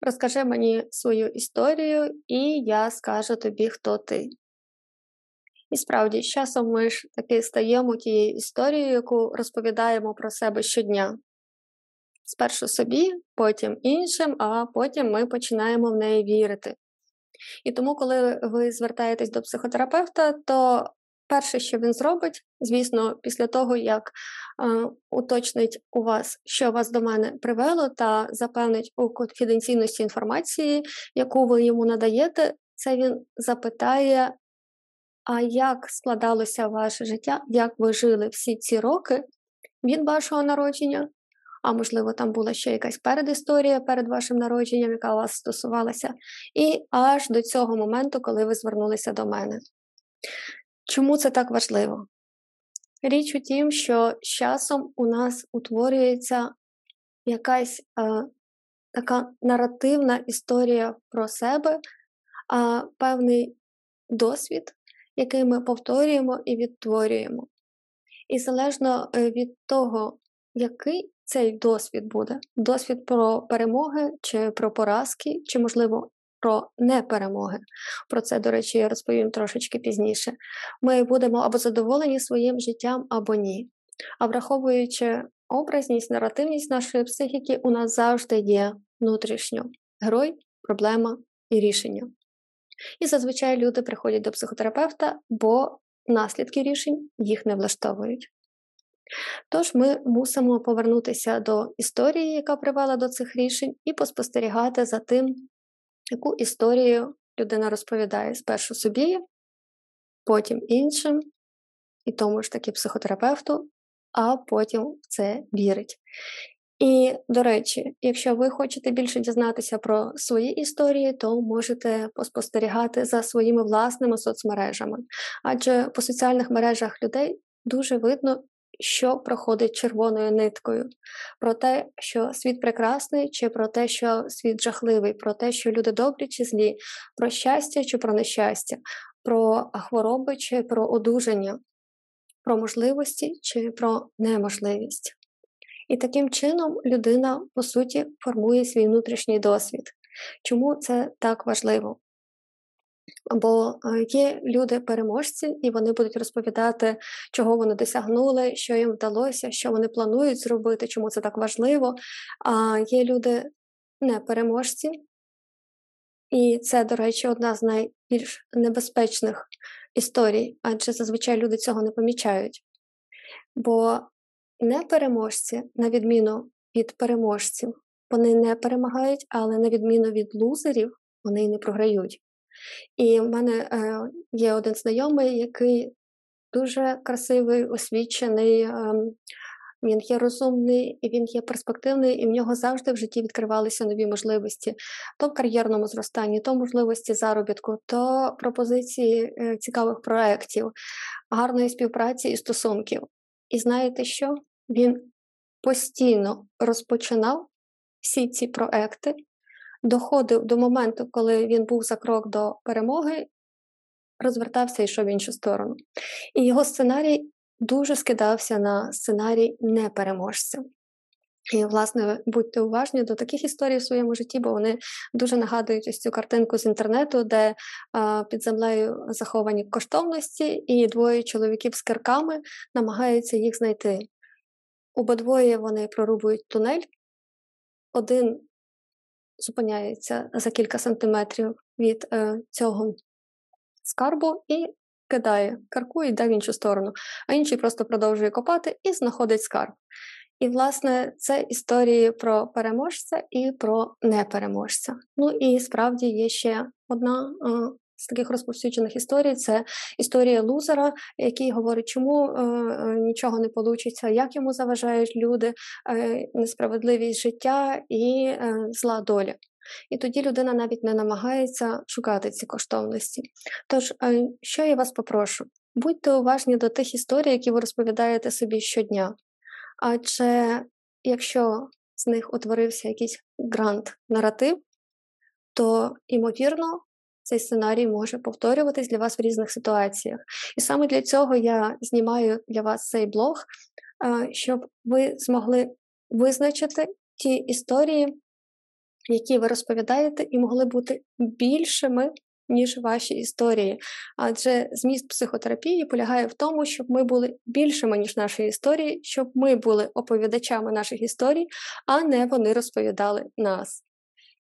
Розкажи мені свою історію, і я скажу тобі, хто ти. І справді, з часом ми ж таки стаємо тією історією, яку розповідаємо про себе щодня. Спершу собі, потім іншим, а потім ми починаємо в неї вірити. І тому, коли ви звертаєтесь до психотерапевта, то перше, що він зробить, звісно, після того, як е, уточнить у вас, що вас до мене привело, та запевнить у конфіденційності інформації, яку ви йому надаєте, це він запитає, а як складалося ваше життя, як ви жили всі ці роки від вашого народження, а можливо, там була ще якась передісторія перед вашим народженням, яка вас стосувалася, і аж до цього моменту, коли ви звернулися до мене. Чому це так важливо? Річ у тім, що з часом у нас утворюється якась е, така наративна історія про себе, а певний досвід, який ми повторюємо і відтворюємо. І залежно е, від того, який цей досвід буде, досвід про перемоги, чи про поразки, чи, можливо, про неперемоги. Про це, до речі, я розповім трошечки пізніше. Ми будемо або задоволені своїм життям, або ні. А враховуючи образність, наративність нашої психіки, у нас завжди є внутрішньо герой, проблема і рішення. І зазвичай люди приходять до психотерапевта, бо наслідки рішень їх не влаштовують. Тож ми мусимо повернутися до історії, яка привела до цих рішень, і поспостерігати за тим, яку історію людина розповідає спершу собі, потім іншим, і тому ж таки психотерапевту, а потім в це вірить. І, до речі, якщо ви хочете більше дізнатися про свої історії, то можете поспостерігати за своїми власними соцмережами. Адже по соціальних мережах людей дуже видно, що проходить червоною ниткою, про те, що світ прекрасний, чи про те, що світ жахливий, про те, що люди добрі чи злі, про щастя чи про нещастя, про хвороби чи про одужання, про можливості чи про неможливість. І таким чином людина, по суті, формує свій внутрішній досвід. Чому це так важливо? Бо е, є люди-переможці, і вони будуть розповідати, чого вони досягнули, що їм вдалося, що вони планують зробити, чому це так важливо. А є люди непереможці, і це, до речі, одна з найбільш небезпечних історій, адже зазвичай люди цього не помічають. Бо непереможці, на відміну від переможців, вони не перемагають, але на відміну від лузерів, вони й не програють. І в мене е, є один знайомий, який дуже красивий, освічений, е, він є розумний, він є перспективний, і в нього завжди в житті відкривалися нові можливості то в кар'єрному зростанні, то можливості заробітку, то пропозиції е, цікавих проєктів, гарної співпраці і стосунків. І знаєте що? Він постійно розпочинав всі ці проекти, доходив до моменту, коли він був за крок до перемоги, розвертався і йшов в іншу сторону. І його сценарій дуже скидався на сценарій непереможця. І, власне, будьте уважні до таких історій в своєму житті, бо вони дуже нагадують ось цю картинку з інтернету, де а, під землею заховані коштовності, і двоє чоловіків з кирками намагаються їх знайти. Обидвоє вони прорубують тунель, один зупиняється за кілька сантиметрів від е, цього скарбу і кидає карку і йде в іншу сторону, а інший просто продовжує копати і знаходить скарб. І, власне, це історії про переможця і про непереможця. Ну і справді є ще одна е, з таких розповсюджених історій це історія лузера, який говорить, чому е, е нічого не вийде, як йому заважають люди, е, несправедливість життя і е, зла доля. І тоді людина навіть не намагається шукати ці коштовності. Тож, е, що я вас попрошу? Будьте уважні до тих історій, які ви розповідаєте собі щодня. Адже якщо з них утворився якийсь грант-наратив, то, ймовірно, цей сценарій може повторюватись для вас в різних ситуаціях. І саме для цього я знімаю для вас цей блог, щоб ви змогли визначити ті історії, які ви розповідаєте, і могли бути більшими, ніж ваші історії. Адже зміст психотерапії полягає в тому, щоб ми були більшими, ніж наші історії, щоб ми були оповідачами наших історій, а не вони розповідали нас.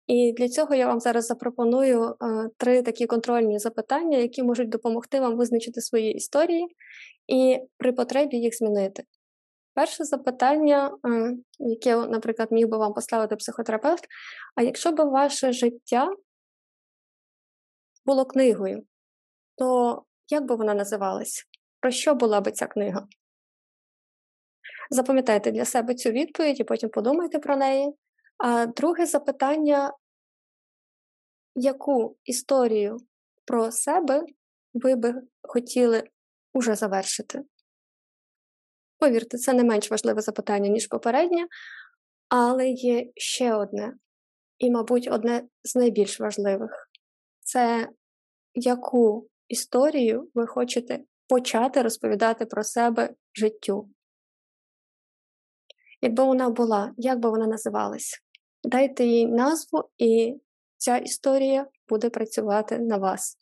І для цього я вам зараз запропоную е, три такі контрольні запитання, які можуть допомогти вам визначити свої історії і при потребі їх змінити. Перше запитання, е, яке, наприклад, міг би вам поставити психотерапевт: а якщо б ваше життя було книгою, то як би вона називалась? Про що була би ця книга? Запам'ятайте для себе цю відповідь і потім подумайте про неї. А друге запитання, яку історію про себе ви би хотіли уже завершити? Повірте, це не менш важливе запитання, ніж попереднє, але є ще одне, і, мабуть, одне з найбільш важливих це яку історію ви хочете почати розповідати про себе життю. Якби вона була, як би вона називалась? Дайте їй назву, і ця історія буде працювати на вас.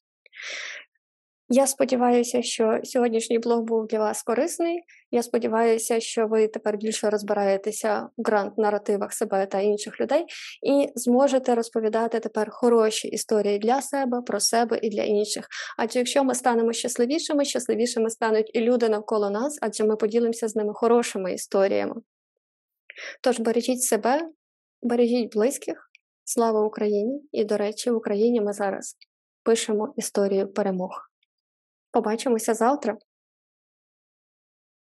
Я сподіваюся, що сьогоднішній блог був для вас корисний. Я сподіваюся, що ви тепер більше розбираєтеся в грант-наративах себе та інших людей і зможете розповідати тепер хороші історії для себе, про себе і для інших. Адже якщо ми станемо щасливішими, щасливішими стануть і люди навколо нас, адже ми поділимося з ними хорошими історіями. Тож бережіть себе, бережіть близьких, слава Україні! І, до речі, в Україні ми зараз пишемо історію перемог. Побачимося завтра.